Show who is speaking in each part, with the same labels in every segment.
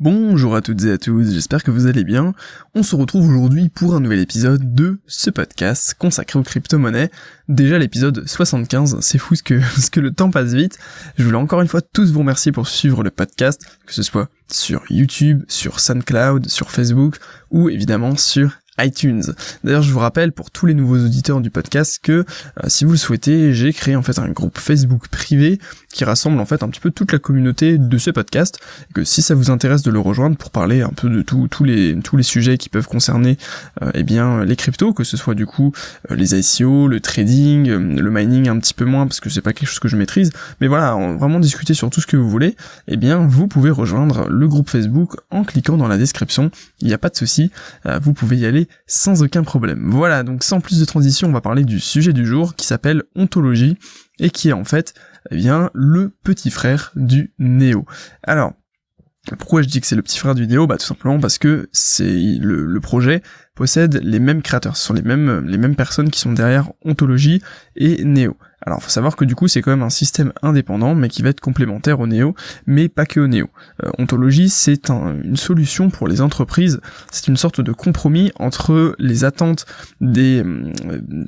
Speaker 1: Bonjour à toutes et à tous, j'espère que vous allez bien. On se retrouve aujourd'hui pour un nouvel épisode de ce podcast consacré aux crypto-monnaies. Déjà l'épisode 75, c'est fou ce que, ce que le temps passe vite. Je voulais encore une fois tous vous remercier pour suivre le podcast, que ce soit sur YouTube, sur SoundCloud, sur Facebook ou évidemment sur iTunes. D'ailleurs, je vous rappelle pour tous les nouveaux auditeurs du podcast que euh, si vous le souhaitez, j'ai créé en fait un groupe Facebook privé qui rassemble en fait un petit peu toute la communauté de ce podcast que si ça vous intéresse de le rejoindre pour parler un peu de tous les tous les sujets qui peuvent concerner euh, eh bien les cryptos, que ce soit du coup euh, les ICO, le trading, le mining un petit peu moins parce que c'est pas quelque chose que je maîtrise, mais voilà, vraiment discuter sur tout ce que vous voulez, eh bien vous pouvez rejoindre le groupe Facebook en cliquant dans la description. Il n'y a pas de souci, vous pouvez y aller sans aucun problème. Voilà, donc sans plus de transition, on va parler du sujet du jour qui s'appelle ontologie et qui est en fait eh le petit frère du néo. Alors, pourquoi je dis que c'est le petit frère du Néo? Bah tout simplement parce que le, projet possède les mêmes créateurs, ce sont les mêmes les mêmes personnes qui sont derrière Ontologie et Néo. Alors, faut savoir que du coup, c'est quand même un système indépendant, mais qui va être complémentaire au Néo, mais pas que au Néo. Euh, Ontologie, c'est une solution pour les entreprises. C'est une sorte de compromis entre les attentes des, euh,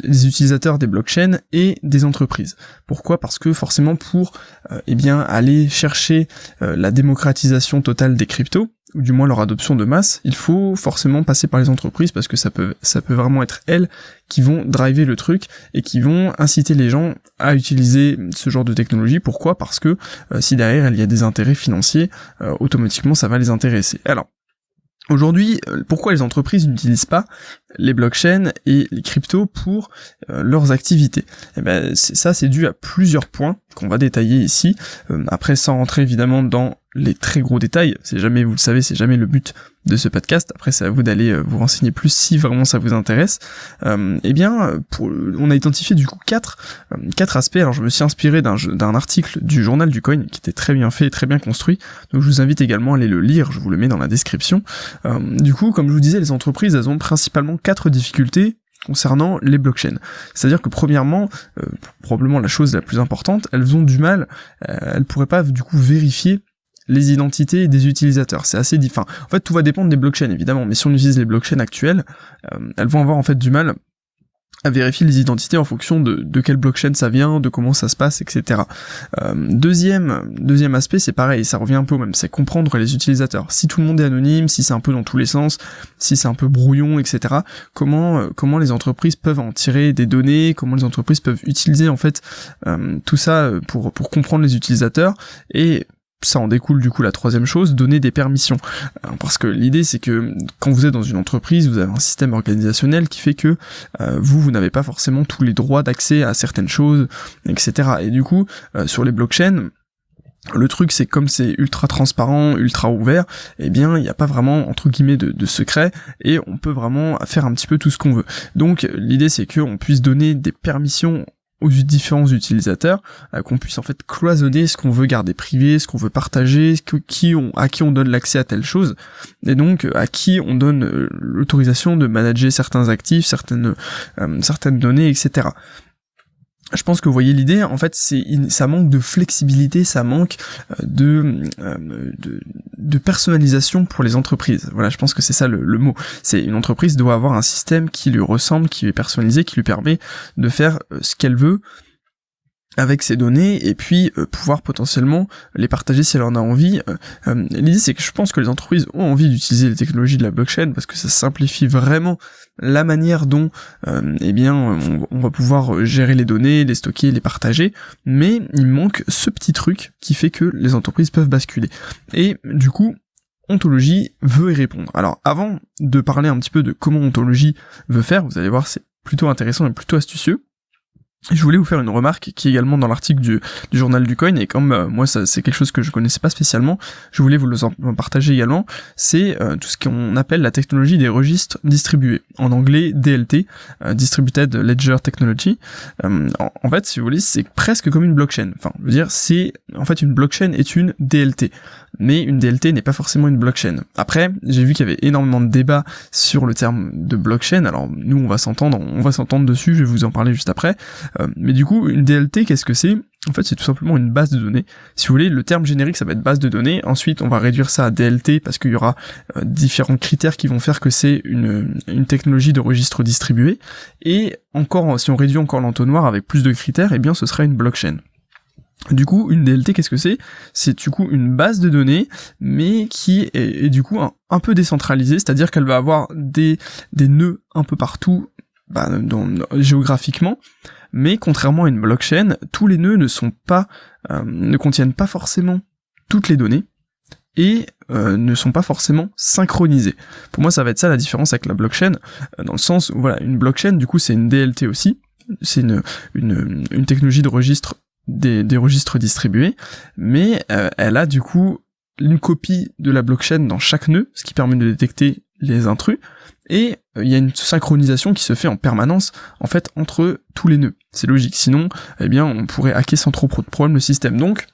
Speaker 1: utilisateurs des blockchains et des entreprises. Pourquoi? Parce que forcément, pour euh, eh bien aller chercher la démocratisation totale des cryptos, ou du moins leur adoption de masse, il faut forcément passer par les entreprises parce que ça peut, ça peut vraiment être elles qui vont driver le truc et qui vont inciter les gens à utiliser ce genre de technologie. Pourquoi? Parce que euh, si derrière il y a des intérêts financiers, euh, automatiquement ça va les intéresser. Alors, Aujourd'hui, euh, pourquoi les entreprises n'utilisent pas les blockchains et les cryptos pour leurs activités? Eh ben, ça, c'est dû à plusieurs points qu'on va détailler ici. après, sans rentrer évidemment dans les très gros détails. C'est jamais, vous le savez, c'est jamais le but de ce podcast. Après, c'est à vous d'aller euh, vous renseigner plus si vraiment ça vous intéresse. Euh, eh bien, pour, on a identifié du coup quatre, euh, quatre aspects. Alors, je me suis inspiré d'un, article du journal du coin qui était très bien fait et très bien construit. Donc, je vous invite également à aller le lire. Je vous le mets dans la description. Euh, du coup, comme je vous disais, les entreprises, elles ont principalement quatre difficultés concernant les blockchains. C'est-à-dire que premièrement, euh, probablement la chose la plus importante, elles ont du mal, euh, elles pourraient pas du coup vérifier les identités des utilisateurs. C'est assez différent. En fait, tout va dépendre des blockchains, évidemment, mais si on utilise les blockchains actuelles, euh, elles vont avoir en fait du mal à vérifier les identités en fonction de, de quelle blockchain ça vient, de comment ça se passe, etc. Euh, deuxième, deuxième aspect, c'est pareil, ça revient un peu au même, c'est comprendre les utilisateurs. Si tout le monde est anonyme, si c'est un peu dans tous les sens, si c'est un peu brouillon, etc. Comment, euh, comment les entreprises peuvent en tirer des données, comment les entreprises peuvent utiliser en fait tout ça pour, pour comprendre les utilisateurs et ça en découle du coup la troisième chose, donner des permissions. Euh, parce que l'idée c'est que quand vous êtes dans une entreprise, vous avez un système organisationnel qui fait que euh, vous, vous n'avez pas forcément tous les droits d'accès à certaines choses, etc. Et du coup, euh, sur les blockchains, le truc, c'est comme c'est ultra transparent, ultra ouvert, eh bien, il n'y a pas vraiment entre guillemets de, de, secret et on peut vraiment faire un petit peu tout ce qu'on veut. Donc, l'idée, c'est qu'on puisse donner des permissions aux différents utilisateurs, euh, qu'on puisse en fait cloisonner ce qu'on veut garder privé, ce qu'on veut partager, à qui on donne l'accès à telle chose, et donc à qui on donne euh, l'autorisation de manager certains actifs, euh, certaines données, etc je pense que vous voyez l'idée, en fait, c'est ça manque de flexibilité, ça manque euh, de, euh, de, de personnalisation pour les entreprises. Voilà, je pense que c'est ça le, le mot. C'est une entreprise doit avoir un système qui lui ressemble, qui est personnalisé, qui lui permet de faire euh, ce qu'elle veut avec ces données et puis euh, pouvoir potentiellement les partager si elle en a envie. Euh, euh, l'idée c'est que je pense que les entreprises ont envie d'utiliser les technologies de la blockchain parce que ça simplifie vraiment la manière dont eh bien on, on, va pouvoir gérer les données, les stocker, les partager, mais il manque ce petit truc qui fait que les entreprises peuvent basculer. Et du coup, Ontologie veut y répondre. Alors avant de parler un petit peu de comment Ontologie veut faire, vous allez voir c'est plutôt intéressant et plutôt astucieux. Je voulais vous faire une remarque qui est également dans l'article du, journal du coin et comme euh, moi c'est quelque chose que je connaissais pas spécialement, je voulais vous le partager également, c'est euh, tout ce qu'on appelle la technologie des registres distribués, en anglais DLT, euh, Distributed Ledger Technology. En, en, fait, si vous voulez, c'est presque comme une blockchain. Enfin, je veux dire, c'est en fait une blockchain est une DLT mais une DLT n'est pas forcément une blockchain. Après, j'ai vu qu'il y avait énormément de débats sur le terme de blockchain, alors nous on va s'entendre, on va s'entendre dessus, je vais vous en parler juste après, euh, mais du coup, une DLT, qu'est-ce que c'est? En fait, c'est tout simplement une base de données. Si vous voulez, le terme générique, ça va être base de données. Ensuite, on va réduire ça à DLT parce qu'il y aura euh, différents critères qui vont faire que c'est une, une technologie de registre distribué. Et encore, si on réduit encore l'entonnoir avec plus de critères, eh bien, ce sera une blockchain. Du coup, une DLT, qu'est-ce que c'est? C'est du coup une base de données, mais qui est, du coup un, peu décentralisée, c'est-à-dire qu'elle va avoir des, des nœuds un peu partout, bah, géographiquement, mais contrairement à une blockchain, tous les nœuds ne sont pas, euh, ne contiennent pas forcément toutes les données et euh, ne sont pas forcément synchronisés. Pour moi, ça va être ça la différence avec la blockchain, euh, dans le sens où voilà, une blockchain, du coup, c'est une DLT aussi, c'est une, une, une, technologie de registre des, registres distribués, mais elle a du coup une copie de la blockchain dans chaque nœud, ce qui permet de détecter les intrus, et euh, il y a une synchronisation qui se fait en permanence en fait entre tous les nœuds. C'est logique, sinon eh bien on pourrait hacker sans trop de problèmes le système. Donc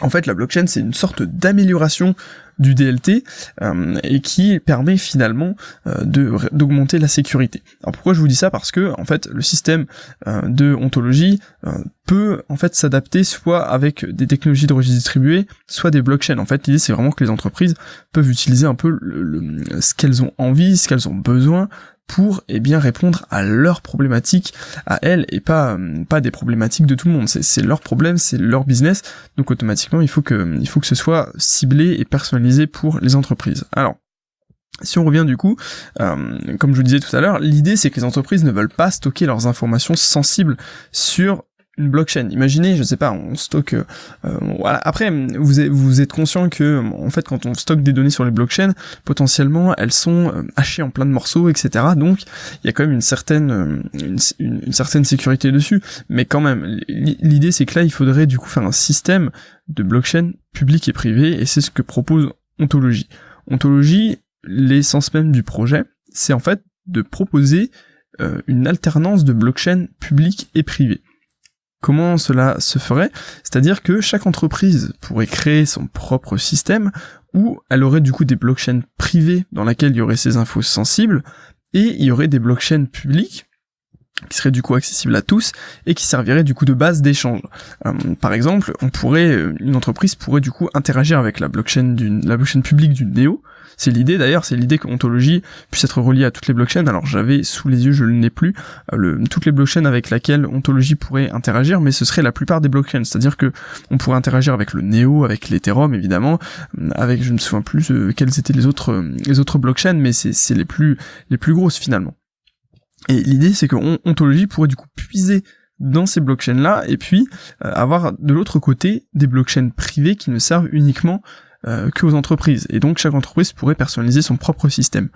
Speaker 1: en fait, la blockchain, c'est une sorte d'amélioration du DLT euh, et qui permet finalement euh, d'augmenter la sécurité. Alors pourquoi je vous dis ça? Parce que en fait, le système euh, de ontologie peut en fait s'adapter soit avec des technologies de registre distribué, soit des blockchains. En fait, l'idée c'est vraiment que les entreprises peuvent utiliser un peu ce qu'elles ont envie, ce qu'elles ont besoin pour eh bien répondre à leurs problématiques à elles et pas pas des problématiques de tout le monde. C'est leur problème, c'est leur business, donc automatiquement il faut que il faut que ce soit ciblé et personnalisé pour les entreprises. Alors si on revient du coup, euh, comme je vous disais tout à l'heure, l'idée c'est que les entreprises ne veulent pas stocker leurs informations sensibles sur une blockchain. Imaginez, je sais pas, on stocke. Euh, voilà. Après, vous êtes, vous êtes conscient que, en fait, quand on stocke des données sur les blockchains, potentiellement, elles sont euh, hachées en plein de morceaux, etc. Donc, il y a quand même une certaine, euh, une, certaine sécurité dessus. Mais quand même, l'idée, c'est que là, il faudrait du coup faire un système de blockchain public et privé, et c'est ce que propose Ontologie. Ontologie, l'essence même du projet, c'est en fait de proposer une alternance de blockchain public et privé. Comment cela se ferait C'est-à-dire que chaque entreprise pourrait créer son propre système où elle aurait du coup des blockchains privées dans lesquelles il y aurait ses infos sensibles et il y aurait des blockchains publiques qui seraient du coup accessibles à tous et qui serviraient du coup de base d'échange. Euh, par exemple, une entreprise pourrait du coup interagir avec la blockchain la blockchain publique d'une Neo c'est l'idée d'ailleurs, c'est l'idée que Ontologie puisse être reliée à toutes les blockchains. Alors j'avais sous les yeux, je ne l'ai plus, euh, toutes les blockchains avec lesquelles Ontologie pourrait interagir, mais ce serait la plupart des blockchains. C'est-à-dire que on pourrait interagir avec le Neo, avec l'Ethereum évidemment, euh, avec je ne me souviens plus euh, quelles étaient les autres les autres blockchains, mais c'est les plus les plus grosses finalement. Et l'idée c'est que Ontologie pourrait du coup puiser dans ces blockchains là et puis avoir de l'autre côté des blockchains privées qui ne servent uniquement euh, que aux entreprises. Et donc chaque entreprise pourrait personnaliser son propre système.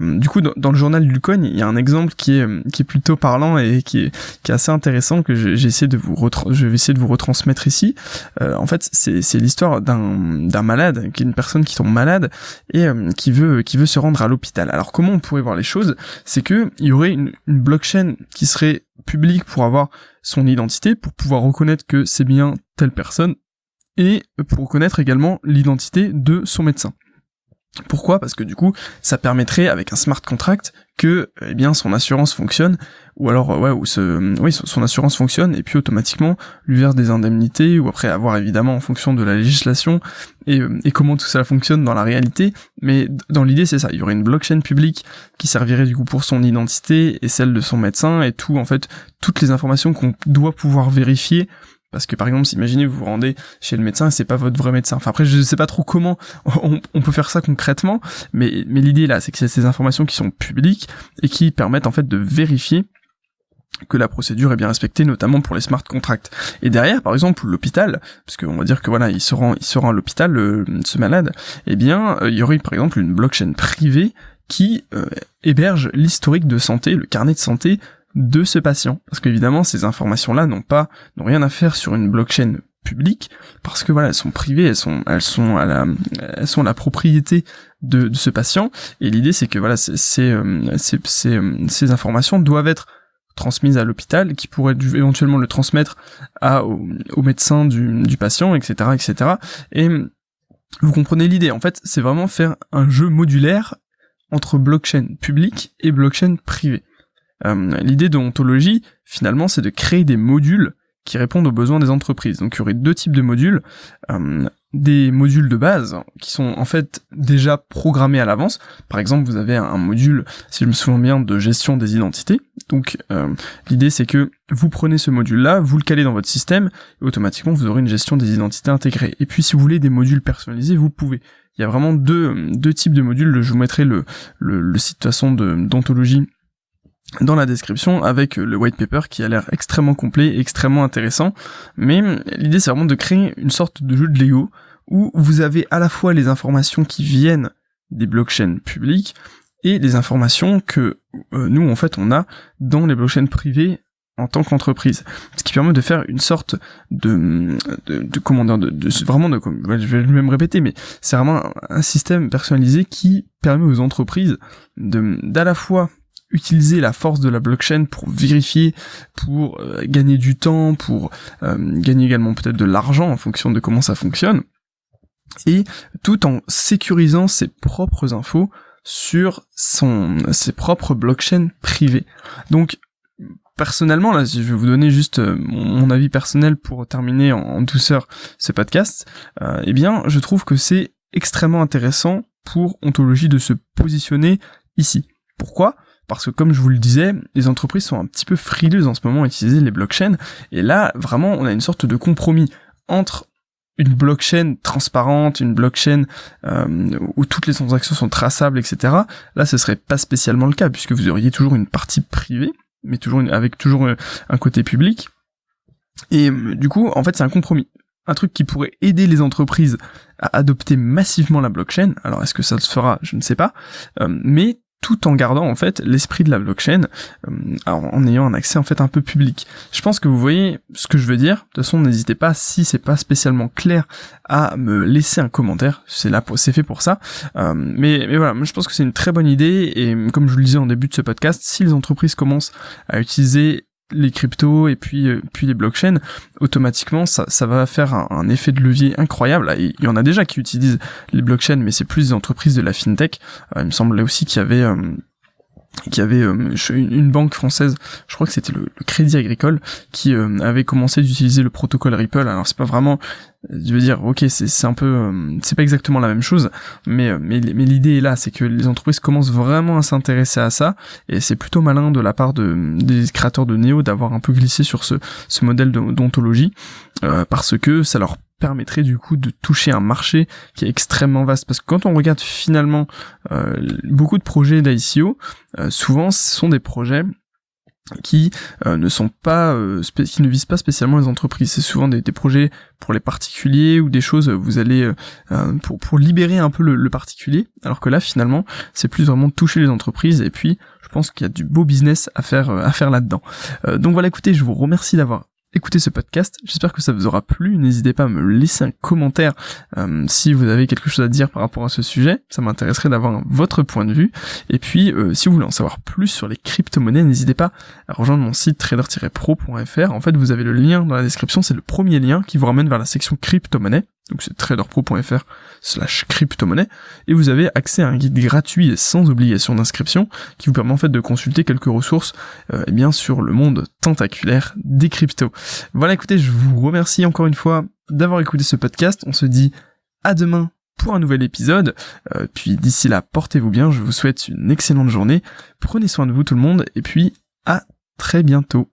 Speaker 1: Euh, du coup, dans, le journal du coin, il y a un exemple qui est, qui est plutôt parlant et qui est, qui est assez intéressant que j'ai essayé de vous je vais essayer de vous retransmettre ici. Euh, en fait, c'est l'histoire d'un malade, qui est une personne qui tombe malade et qui veut qui veut se rendre à l'hôpital. Alors comment on pourrait voir les choses? C'est que il y aurait une, une blockchain qui serait publique pour avoir son identité, pour pouvoir reconnaître que c'est bien telle personne et pour connaître également l'identité de son médecin. Pourquoi? Parce que du coup, ça permettrait avec un smart contract que eh bien son assurance fonctionne ou alors ouais ou ce, oui son assurance fonctionne et puis automatiquement lui verse des indemnités ou après avoir évidemment en fonction de la législation et, et comment tout ça fonctionne dans la réalité. Mais dans l'idée c'est ça. Il y aurait une blockchain publique qui servirait du coup pour son identité et celle de son médecin et tout en fait toutes les informations qu'on doit pouvoir vérifier parce que par exemple, imaginez vous vous rendez chez le médecin et c'est pas votre vrai médecin. Enfin après, je sais pas trop comment on, peut faire ça concrètement, mais, l'idée là, c'est que c'est ces informations qui sont publiques et qui permettent en fait de vérifier que la procédure est bien respectée, notamment pour les smart contracts. Et derrière, par exemple, l'hôpital, parce qu'on va dire que voilà, il se à l'hôpital, ce malade, eh bien, euh, il y aurait par exemple une blockchain privée qui euh, héberge l'historique de santé, le carnet de santé de ce patient. Parce qu'évidemment, ces informations-là n'ont pas, n'ont rien à faire sur une blockchain publique, parce que voilà, elles sont privées, elles sont, elles sont à la, elles sont la propriété de, ce patient. Et l'idée, c'est que voilà, ces, euh, ces, euh, ces, informations doivent être transmises à l'hôpital, qui pourrait éventuellement le transmettre à, au, médecin du, du patient, etc., etc. Et vous comprenez l'idée. En fait, c'est vraiment faire un jeu modulaire entre blockchain publique et blockchain privée. Euh, l'idée de ontologie, finalement, c'est de créer des modules qui répondent aux besoins des entreprises. Donc il y aurait deux types de modules. Euh, des modules de base qui sont en fait déjà programmés à l'avance. Par exemple, vous avez un module, si je me souviens bien, de gestion des identités. Donc euh, l'idée c'est que vous prenez ce module-là, vous le calez dans votre système, et automatiquement vous aurez une gestion des identités intégrée. Et puis si vous voulez des modules personnalisés, vous pouvez. Il y a vraiment deux, types de modules. Je vous mettrai le, le, le site de façon d'ontologie dans la description avec le white paper qui a l'air extrêmement complet et extrêmement intéressant. Mais l'idée c'est vraiment de créer une sorte de jeu de Lego où vous avez à la fois les informations qui viennent des blockchains publiques et les informations que euh, nous en fait on a dans les blockchains privées en tant qu'entreprise, ce qui permet de faire une sorte de de, de comment dire, de, de, vraiment de je vais même répéter mais c'est vraiment un système personnalisé qui permet aux entreprises de d'à la fois utiliser la force de la blockchain pour vérifier, pour euh, gagner du temps, pour euh, gagner également peut-être de l'argent en fonction de comment ça fonctionne, et tout en sécurisant ses propres infos sur son ses propres blockchains privées. Donc personnellement, là, je vais vous donner juste euh, mon, avis personnel pour terminer en, douceur ce podcast, eh bien, je trouve que c'est extrêmement intéressant pour Ontologie de se positionner ici. Pourquoi? Parce que comme je vous le disais, les entreprises sont un petit peu frileuses en ce moment à utiliser les blockchains, et là, vraiment, on a une sorte de compromis entre une blockchain transparente, une blockchain euh, où toutes les transactions sont traçables, etc. Là, ce serait pas spécialement le cas, puisque vous auriez toujours une partie privée, mais toujours avec toujours euh, un côté public. Et euh, du coup, en fait, c'est un compromis. Un truc qui pourrait aider les entreprises à adopter massivement la blockchain. Alors, est-ce que ça se fera? Je ne sais pas. mais tout en gardant en fait l'esprit de la blockchain, euh, en ayant un accès en fait un peu public. Je pense que vous voyez ce que je veux dire. De toute façon, n'hésitez pas si c'est pas spécialement clair à me laisser un commentaire. C'est là, c'est fait pour ça. Euh, mais, mais voilà, je pense que c'est une très bonne idée et comme je vous le disais en début de ce podcast, si les entreprises commencent à utiliser les cryptos et puis euh, puis les blockchains, automatiquement ça, ça va faire un, effet de levier incroyable. Il y en a déjà qui utilisent les blockchains, mais c'est plus des entreprises de la fintech. Euh, il me semblait aussi qu'il y avait euh, qui avait une banque française, je crois que c'était le, Crédit Agricole, qui avait commencé d'utiliser le protocole Ripple. Alors c'est pas vraiment je veux dire, ok, c'est un peu, euh, c'est pas exactement la même chose, mais euh, mais, mais l'idée est là, c'est que les entreprises commencent vraiment à s'intéresser à ça, et c'est plutôt malin de la part de des créateurs de Neo d'avoir un peu glissé sur ce ce modèle d'ontologie, euh, parce que ça leur permettrait du coup de toucher un marché qui est extrêmement vaste. Parce que quand on regarde finalement beaucoup de projets d'ICO, souvent ce sont des projets qui euh, ne sont pas euh, qui ne visent pas spécialement les entreprises. C'est souvent des, projets pour les particuliers ou des choses vous allez euh, pour pour libérer un peu le, particulier. Alors que là finalement c'est plus vraiment toucher les entreprises et puis je pense qu'il y a du beau business à faire à faire là-dedans. Donc voilà écoutez je vous remercie d'avoir écouter ce podcast. J'espère que ça vous aura plu. N'hésitez pas à me laisser un commentaire euh, si vous avez quelque chose à dire par rapport à ce sujet. Ça m'intéresserait d'avoir votre point de vue. Et puis, euh, si vous voulez en savoir plus sur les crypto-monnaies, n'hésitez pas à rejoindre mon site trader-pro.fr. En fait, vous avez le lien dans la description. C'est le premier lien qui vous ramène vers la section crypto-monnaie donc c'est traderpro.fr slash crypto-monnaie, et vous avez accès à un guide gratuit et sans obligation d'inscription, qui vous permet en fait de consulter quelques ressources euh, eh bien sur le monde tentaculaire des cryptos. Voilà écoutez, je vous remercie encore une fois d'avoir écouté ce podcast, on se dit à demain pour un nouvel épisode, euh, puis d'ici là, portez-vous bien, je vous souhaite une excellente journée, prenez soin de vous tout le monde, et puis à très bientôt.